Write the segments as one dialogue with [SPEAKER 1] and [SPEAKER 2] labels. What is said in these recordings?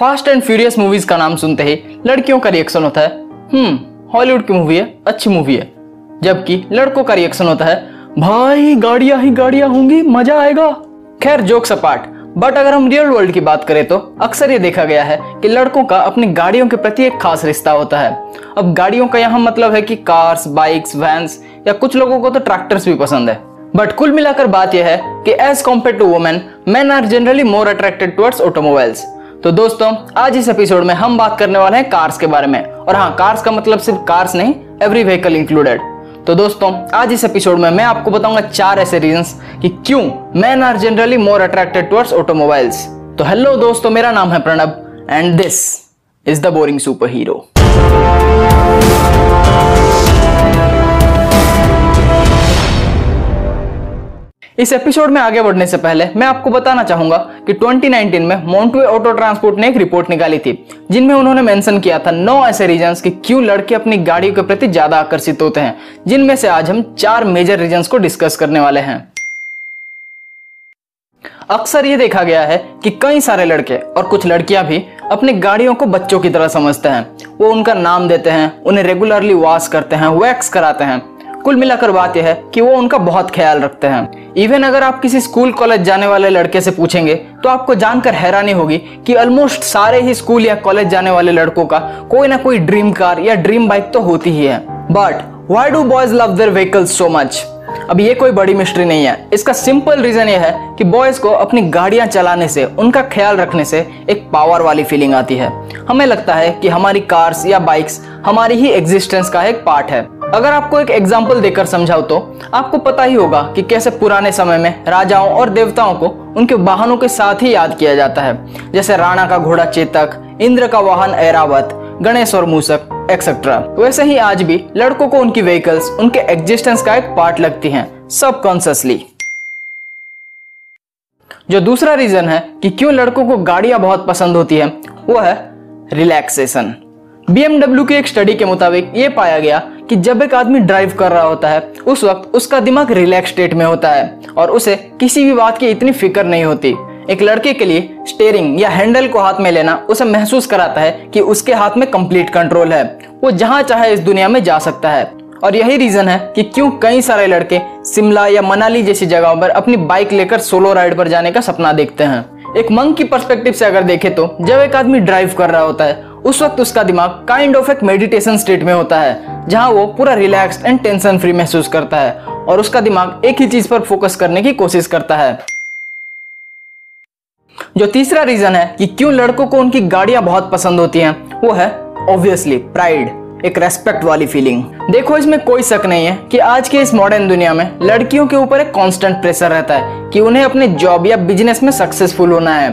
[SPEAKER 1] Fast and furious movies का नाम सुनते ही लड़कियों का रिएक्शन होता है। हम्म हॉलीवुड की मूवी है, अच्छी मूवी है। जबकि लड़कों का रिएक्शन होता है, भाई, गाड़ियाँ ही गाड़ियाँ होंगी, मज़ा आएगा। खैर जोक्स अपार्ट बट अगर हम रियल वर्ल्ड की बात करें तो अक्सर ये देखा गया है कि लड़कों का अपनी गाड़ियों के प्रति एक खास रिश्ता होता है। अब गाड़ियों का यहाँ मतलब है कि कार्स बाइक्स वैन्स या कुछ लोगों को तो ट्रैक्टर्स भी पसंद है। बट कुल मिलाकर बात यह है कि as compared to women man are generally more attracted towards automobiles तो दोस्तों, आज इस एपिसोड में हम बात करने वाले हैं कार्स के बारे में। और हाँ कार्स का मतलब सिर्फ़ कार्स नहीं एवरी व्हीकल इंक्लूडेड तो दोस्तों, आज इस एपिसोड में मैं आपको बताऊँगा चार ऐसे रीजंस कि क्यों man are generally more attracted towards automobiles तो हेलो दोस्तों, मेरा नाम है Pranab and this is the boring super hero इस एपिसोड में आगे बढ़ने से पहले मैं आपको बताना चाहूँगा कि 2019 में मोन्टवे ऑटो ट्रांसपोर्ट ने एक रिपोर्ट निकाली थी, जिनमें उन्होंने मेंशन किया था नौ ऐसे रीजंस कि क्यों लड़के अपनी गाड़ियों के प्रति ज़्यादा आकर्षित होते हैं, जिनमें से आज हम चार मेजर रीजंस को डिस्कस करने वाले हैं। अक्सर ये देखा गया है कि कई सारे लड़के और कुछ लड़कियाँ भी अपनी गाड़ियों को बच्चों की तरह समझते हैं। वो उनका नाम देते हैं, उन्हें रेगुलरली वॉश करते हैं वैक्स कराते हैं। कुल मिलाकर बात यह है कि वो उनका बहुत ख्याल रखते हैं। इवन अगर आप किसी स्कूल कॉलेज जाने वाले लड़के से पूछेंगे तो आपको जानकर हैरानी होगी कि ऑलमोस्ट सारे ही स्कूल या कॉलेज जाने वाले लड़कों का कोई ना कोई ड्रीम कार या ड्रीम बाइक तो होती ही है। But why do boys love their vehicles so much अब ये कोई बड़ी मिस्ट्री नहीं है। इसका सिंपल रीजन ये है कि बॉयज़ को अपनी गाड़ियाँ चलाने से, उनका ख्याल रखने से एक पावर वाली फीलिंग आती है। हमें लगता है कि हमारी कार्स या बाइक्स हमारी ही एग्जिस्टेंस का एक पार्ट है। अगर आपको एक एग्ज़ाम्पल देकर समझाओ तो आपको पता ही होगा कि कैसे पुराने समय में राजाओं और देवताओं को उनके वाहनों के साथ ही याद किया जाता है। जैसे राणा का घोड़ा चेतक, इंद्र का वाहन ऐरावत, गणेश और मूसक एक्सेट्रा वैसे ही आज भी लड़कों को उनकी व्हीकल्स उनके एग्जिस्टेंस का एक पार्ट लगती हैं सबकॉन्सियसली जो दूसरा रीजन है कि क्यों लड़कों को गाड़ियाँ बहुत पसंद होती है, वो है रिलैक्सेशन BMW की एक स्टडी के मुताबिक ये पाया गया कि जब एक आदमी ड्राइव कर रहा होता है, उस वक्त उसका दिमाग रिलैक्स स्टेट में होता है और उसे किसी भी बात की इतनी फ़िक्र नहीं होती। एक लड़के के लिए स्टेयरिंग या हैंडल को हाथ में लेना उसे महसूस कराता है कि उसके हाथ में कंप्लीट कंट्रोल है। वो जहाँ चाहे इस दुनिया में जा सकता है। और यही रीजन है कि क्यों कई सारे लड़के शिमला या मनाली जैसी जगहों पर अपनी बाइक लेकर सोलो राइड पर जाने का सपना देखते हैं। एक मंग की पर्सपेक्टिव से अगर देखें तो जब एक आदमी ड्राइव कर रहा होता है, उस वक्त उसका दिमाग काइंड ऑफ़ एक मेडिटेशन स्टेट में होता है। जहाँ वो पूरा रिलैक्स एंड टेंशन फ्री महसूस करता है और उसका दिमाग एक ही चीज़ पर फोकस करने की कोशिश करता है। जो तीसरा रीजन है कि क्यों लड़कों को उनकी गाड़ियाँ बहुत पसंद होती हैं, वो है ऑब्वियसली प्राइड एक रेस्पेक्ट वाली फीलिंग देखो, इसमें कोई शक नहीं है कि आज के इस मॉडर्न दुनिया में लड़कियों के ऊपर एक कांस्टेंट प्रेशर रहता है कि उन्हें अपने जॉब या बिज़नेस में सक्सेसफुल होना है।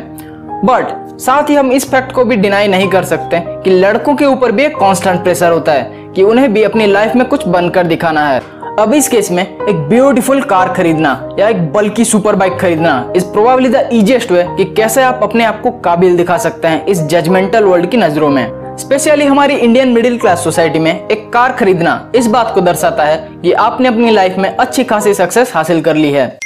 [SPEAKER 1] बट साथ ही हम इस फैक्ट को भी डिनाई नहीं कर सकते कि लड़कों के ऊपर भी एक कांस्टेंट प्रेशर होता है कि उन्हें भी अपनी लाइफ में कुछ बनकर दिखाना है। अब इस केस में एक ब्यूटीफुल कार खरीदना या एक बल्कि सुपर बाइक खरीदना is probably the easiest way कि कैसे आप अपने आप को काबिल दिखा सकते हैं इस जजमेंटल वर्ल्ड की नज़रों में। स्पेशली हमारी इंडियन मिडिल क्लास सोसाइटी में एक कार खरीदना इस बात को दर्शाता है कि आपने अपनी लाइफ में अच्छी खासी सक्सेस हासिल कर ली है।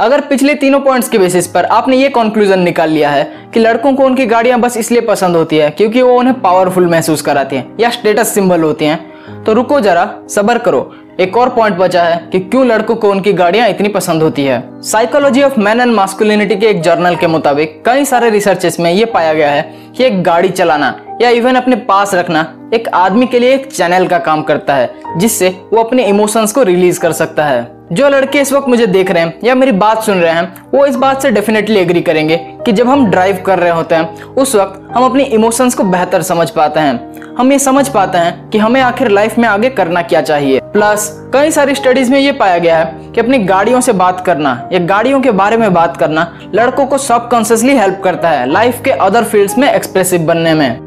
[SPEAKER 1] अगर पिछले तीनों पॉइंट्स के बेसिस पर आपने ये कंक्लूजन निकाल लिया है कि लड़कों को उनकी गाड़ियाँ बस इसलिए पसंद होती है क्योंकि वो उन्हें पावरफुल महसूस कराती हैं या स्टेटस सिंबल होती हैं। तो रुको जरा, सबर करो। एक और पॉइंट बचा है कि क्यों लड़कों को उनकी गाड़ियाँ इतनी पसंद होती है। Psychology of man and masculinity के एक जर्नल के मुताबिक कई सारे रिसर्चेस में ये पाया गया है कि एक गाड़ी चलाना या इवन अपने पास रखना, एक आदमी के लिए एक चैनल का काम करता है, जिससे वो अपने इमोशंस को रिलीज़ कर सकता है। जो लड़के इस वक्त मुझे देख रहे हैं, या मेरी बात सुन रहे हैं, वो इस बात से डेफिनेटली एग्री करेंगे कि जब हम ड्राइव कर रहे होते हैं, उस वक्त हम अपनी इमोशंस को बेहतर समझ पाते हैं। हम ये समझ पाते हैं कि हमें आखिर लाइफ में आगे करना क्या चाहिए। प्लस कई सारी स्टडीज़ में ये पाया गया है कि अपनी गाड़ियों से बात करना, या गाड़ियों के बारे में बात करना, लड़कों को सबकॉन्सियसली हेल्प करता है लाइफ के अदर फील्ड्स में एक्सप्रेसिव बनने में।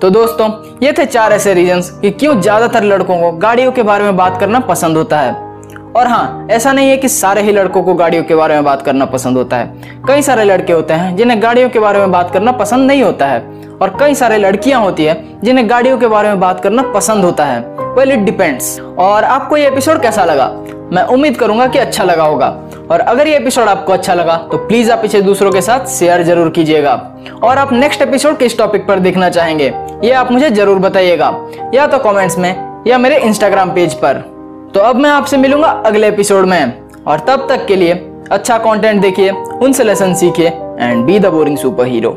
[SPEAKER 1] तो दोस्तों, ये थे चार ऐसे रीजंस कि क्यों ज़्यादातर लड़कों को गाड़ियों के बारे में बात करना पसंद होता है। और हाँ ऐसा नहीं है कि सारे ही लड़कों को गाड़ियों के बारे में बात करना पसंद होता है। कई सारे लड़के होते हैं जिन्हें गाड़ियों के बारे में बात करना पसंद नहीं होता है। और कई सारे लड़कियाँ होती है जिन्हें गाड़ियों के बारे में बात करना पसंद होता है। वेल इट डिपेंड्स और आपको ये एपिसोड कैसा लगा? मैं उम्मीद करूँगा कि अच्छा लगा होगा। और अगर ये एपिसोड आपको अच्छा लगा तो प्लीज़ आप इसे दूसरों के साथ शेयर ज़रूर कीजिएगा। और आप नेक्स्ट एपिसोड किस टॉपिक पर देखना चाहेंगे, ये आप मुझे ज़रूर बताइएगा। या तो कमेंट्स में, या मेरे इंस्टाग्राम पेज पर। तो अब मैं आपसे मिलूँगा अगले एपिसोड में। और तब तक के लिए अच्छा कंटेंट देखिए, उनसे लेसन सीखिए and be the boring super hero